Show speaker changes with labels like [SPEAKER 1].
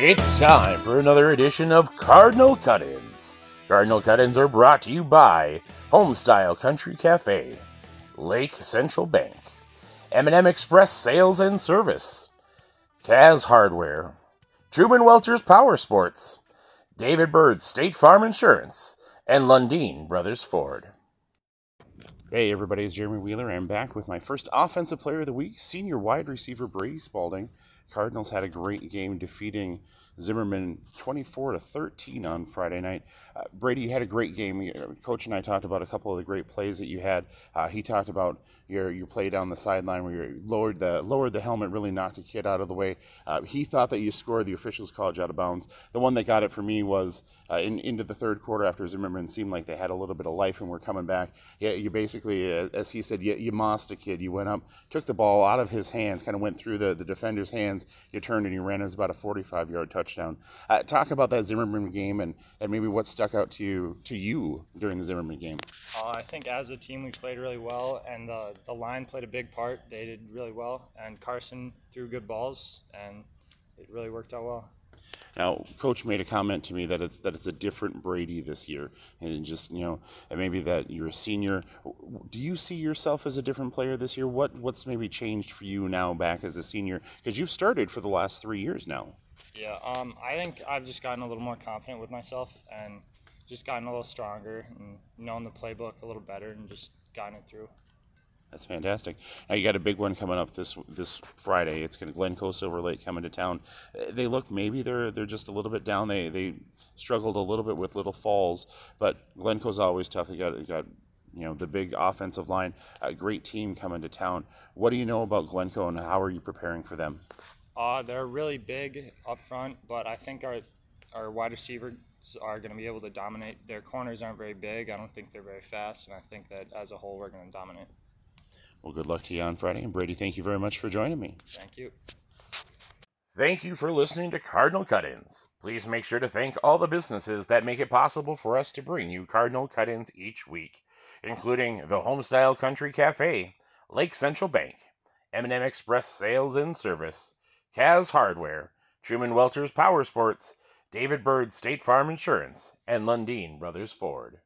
[SPEAKER 1] It's time for another edition of Cardinal Cut-ins. Cardinal Cut-ins are brought to you by Homestyle Country Cafe, Lake Central Bank, M&M Express Sales and Service, Kaz Hardware, Truman Welter's Power Sports, David Bird State Farm Insurance, and Lundeen Brothers Ford. Hey everybody, it's Jeremy Wheeler. I'm back with my first Offensive Player of the Week, senior wide receiver Brady Spalding. Cardinals had a great game defeating Zimmerman 24 to 13 on Friday night. Uh, Brady, you had a great game. Coach and I talked about a couple of the great plays that you had. Uh, he talked about your your play down the sideline where you lowered the lowered the helmet, really knocked a kid out of the way. Uh, he thought that you scored. The officials you out of bounds. The one that got it for me was uh, in, into the third quarter after Zimmerman seemed like they had a little bit of life and were coming back. Yeah, you basically, uh, as he said, you, you mossed a kid. You went up, took the ball out of his hands, kind of went through the, the defender's hands. You turned and you ran. It was about a 45 yard touchdown. Uh, talk about that Zimmerman game and, and maybe what stuck out to you to you during the Zimmerman game.
[SPEAKER 2] Uh, I think as a team we played really well, and the the line played a big part. They did really well, and Carson threw good balls, and it really worked out well.
[SPEAKER 1] Now, Coach made a comment to me that it's that it's a different Brady this year, and just you know, and maybe that you're a senior. Do you see yourself as a different player this year? What what's maybe changed for you now back as a senior? Because you've started for the last three years now.
[SPEAKER 2] Yeah, um, I think I've just gotten a little more confident with myself and just gotten a little stronger and known the playbook a little better and just gotten it through.
[SPEAKER 1] That's fantastic. Now you got a big one coming up this this Friday. It's going to Glencoe Silver Lake coming to town. They look maybe they're they're just a little bit down. They they struggled a little bit with Little Falls, but Glencoe's always tough. They got they got you know the big offensive line. A great team coming to town. What do you know about Glencoe and how are you preparing for them?
[SPEAKER 2] Uh, they're really big up front, but I think our our wide receivers are going to be able to dominate. Their corners aren't very big. I don't think they're very fast, and I think that as a whole we're going to dominate.
[SPEAKER 1] Well, good luck to you on Friday. And Brady, thank you very much for joining me.
[SPEAKER 2] Thank you.
[SPEAKER 1] Thank you for listening to Cardinal Cut Ins. Please make sure to thank all the businesses that make it possible for us to bring you Cardinal Cut Ins each week, including the Homestyle Country Cafe, Lake Central Bank, M&M Express Sales and Service, Kaz Hardware, Truman Welter's Power Sports, David Bird State Farm Insurance, and Lundeen Brothers Ford.